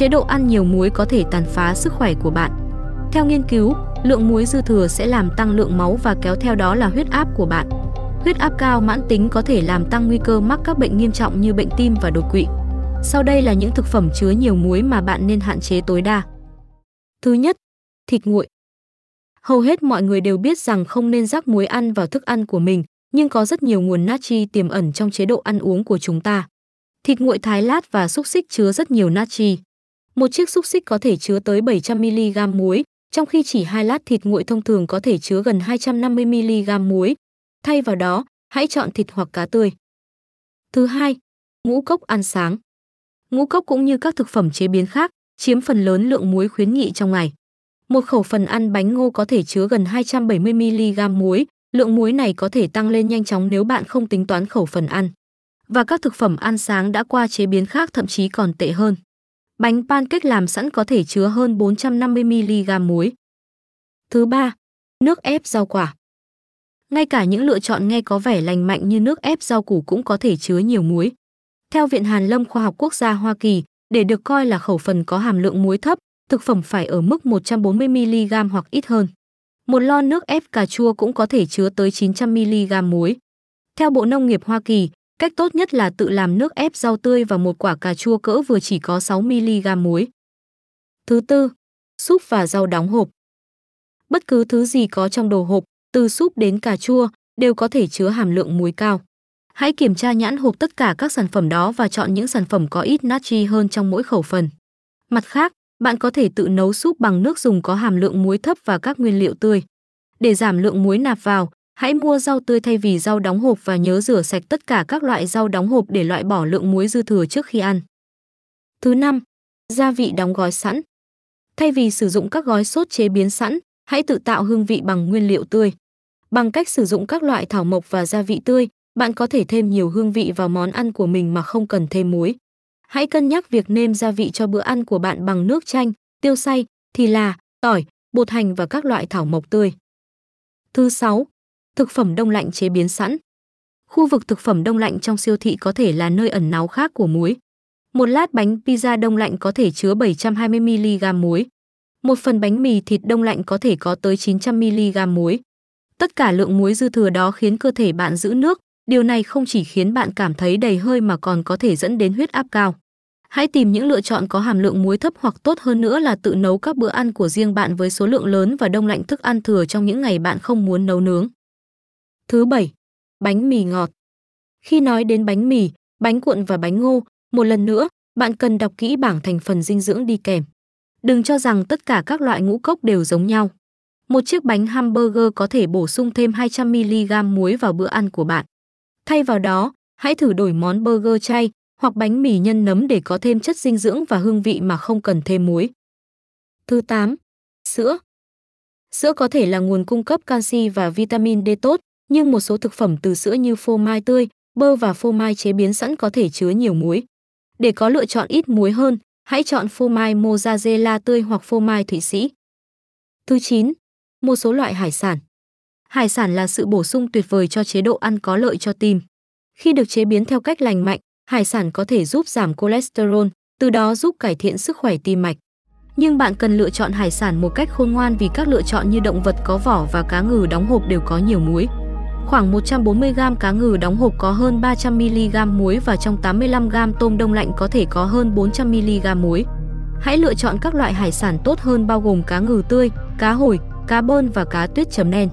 chế độ ăn nhiều muối có thể tàn phá sức khỏe của bạn. Theo nghiên cứu, lượng muối dư thừa sẽ làm tăng lượng máu và kéo theo đó là huyết áp của bạn. Huyết áp cao mãn tính có thể làm tăng nguy cơ mắc các bệnh nghiêm trọng như bệnh tim và đột quỵ. Sau đây là những thực phẩm chứa nhiều muối mà bạn nên hạn chế tối đa. Thứ nhất, thịt nguội. Hầu hết mọi người đều biết rằng không nên rắc muối ăn vào thức ăn của mình, nhưng có rất nhiều nguồn natri tiềm ẩn trong chế độ ăn uống của chúng ta. Thịt nguội thái lát và xúc xích chứa rất nhiều natri. Một chiếc xúc xích có thể chứa tới 700mg muối, trong khi chỉ hai lát thịt nguội thông thường có thể chứa gần 250mg muối. Thay vào đó, hãy chọn thịt hoặc cá tươi. Thứ hai, ngũ cốc ăn sáng. Ngũ cốc cũng như các thực phẩm chế biến khác, chiếm phần lớn lượng muối khuyến nghị trong ngày. Một khẩu phần ăn bánh ngô có thể chứa gần 270mg muối, lượng muối này có thể tăng lên nhanh chóng nếu bạn không tính toán khẩu phần ăn. Và các thực phẩm ăn sáng đã qua chế biến khác thậm chí còn tệ hơn. Bánh pancake làm sẵn có thể chứa hơn 450mg muối. Thứ ba, nước ép rau quả. Ngay cả những lựa chọn nghe có vẻ lành mạnh như nước ép rau củ cũng có thể chứa nhiều muối. Theo Viện Hàn Lâm Khoa học Quốc gia Hoa Kỳ, để được coi là khẩu phần có hàm lượng muối thấp, thực phẩm phải ở mức 140mg hoặc ít hơn. Một lon nước ép cà chua cũng có thể chứa tới 900mg muối. Theo Bộ Nông nghiệp Hoa Kỳ, cách tốt nhất là tự làm nước ép rau tươi và một quả cà chua cỡ vừa chỉ có 6mg muối. Thứ tư, súp và rau đóng hộp. Bất cứ thứ gì có trong đồ hộp, từ súp đến cà chua, đều có thể chứa hàm lượng muối cao. Hãy kiểm tra nhãn hộp tất cả các sản phẩm đó và chọn những sản phẩm có ít natri hơn trong mỗi khẩu phần. Mặt khác, bạn có thể tự nấu súp bằng nước dùng có hàm lượng muối thấp và các nguyên liệu tươi. Để giảm lượng muối nạp vào, hãy mua rau tươi thay vì rau đóng hộp và nhớ rửa sạch tất cả các loại rau đóng hộp để loại bỏ lượng muối dư thừa trước khi ăn. Thứ năm, gia vị đóng gói sẵn. Thay vì sử dụng các gói sốt chế biến sẵn, hãy tự tạo hương vị bằng nguyên liệu tươi. Bằng cách sử dụng các loại thảo mộc và gia vị tươi, bạn có thể thêm nhiều hương vị vào món ăn của mình mà không cần thêm muối. Hãy cân nhắc việc nêm gia vị cho bữa ăn của bạn bằng nước chanh, tiêu xay, thì là, tỏi, bột hành và các loại thảo mộc tươi. Thứ 6. Thực phẩm đông lạnh chế biến sẵn. Khu vực thực phẩm đông lạnh trong siêu thị có thể là nơi ẩn náu khác của muối. Một lát bánh pizza đông lạnh có thể chứa 720mg muối. Một phần bánh mì thịt đông lạnh có thể có tới 900mg muối. Tất cả lượng muối dư thừa đó khiến cơ thể bạn giữ nước, Điều này không chỉ khiến bạn cảm thấy đầy hơi mà còn có thể dẫn đến huyết áp cao. Hãy tìm những lựa chọn có hàm lượng muối thấp hoặc tốt hơn nữa là tự nấu các bữa ăn của riêng bạn với số lượng lớn và đông lạnh thức ăn thừa trong những ngày bạn không muốn nấu nướng. Thứ bảy, bánh mì ngọt. Khi nói đến bánh mì, bánh cuộn và bánh ngô, một lần nữa, bạn cần đọc kỹ bảng thành phần dinh dưỡng đi kèm. Đừng cho rằng tất cả các loại ngũ cốc đều giống nhau. Một chiếc bánh hamburger có thể bổ sung thêm 200mg muối vào bữa ăn của bạn. Thay vào đó, hãy thử đổi món burger chay hoặc bánh mì nhân nấm để có thêm chất dinh dưỡng và hương vị mà không cần thêm muối. Thứ 8. Sữa. Sữa có thể là nguồn cung cấp canxi và vitamin D tốt, nhưng một số thực phẩm từ sữa như phô mai tươi, bơ và phô mai chế biến sẵn có thể chứa nhiều muối. Để có lựa chọn ít muối hơn, hãy chọn phô mai mozzarella tươi hoặc phô mai Thụy Sĩ. Thứ 9. Một số loại hải sản. Hải sản là sự bổ sung tuyệt vời cho chế độ ăn có lợi cho tim. Khi được chế biến theo cách lành mạnh, hải sản có thể giúp giảm cholesterol, từ đó giúp cải thiện sức khỏe tim mạch. Nhưng bạn cần lựa chọn hải sản một cách khôn ngoan vì các lựa chọn như động vật có vỏ và cá ngừ đóng hộp đều có nhiều muối. Khoảng 140g cá ngừ đóng hộp có hơn 300mg muối và trong 85g tôm đông lạnh có thể có hơn 400mg muối. Hãy lựa chọn các loại hải sản tốt hơn bao gồm cá ngừ tươi, cá hồi, cá bơn và cá tuyết chấm đen.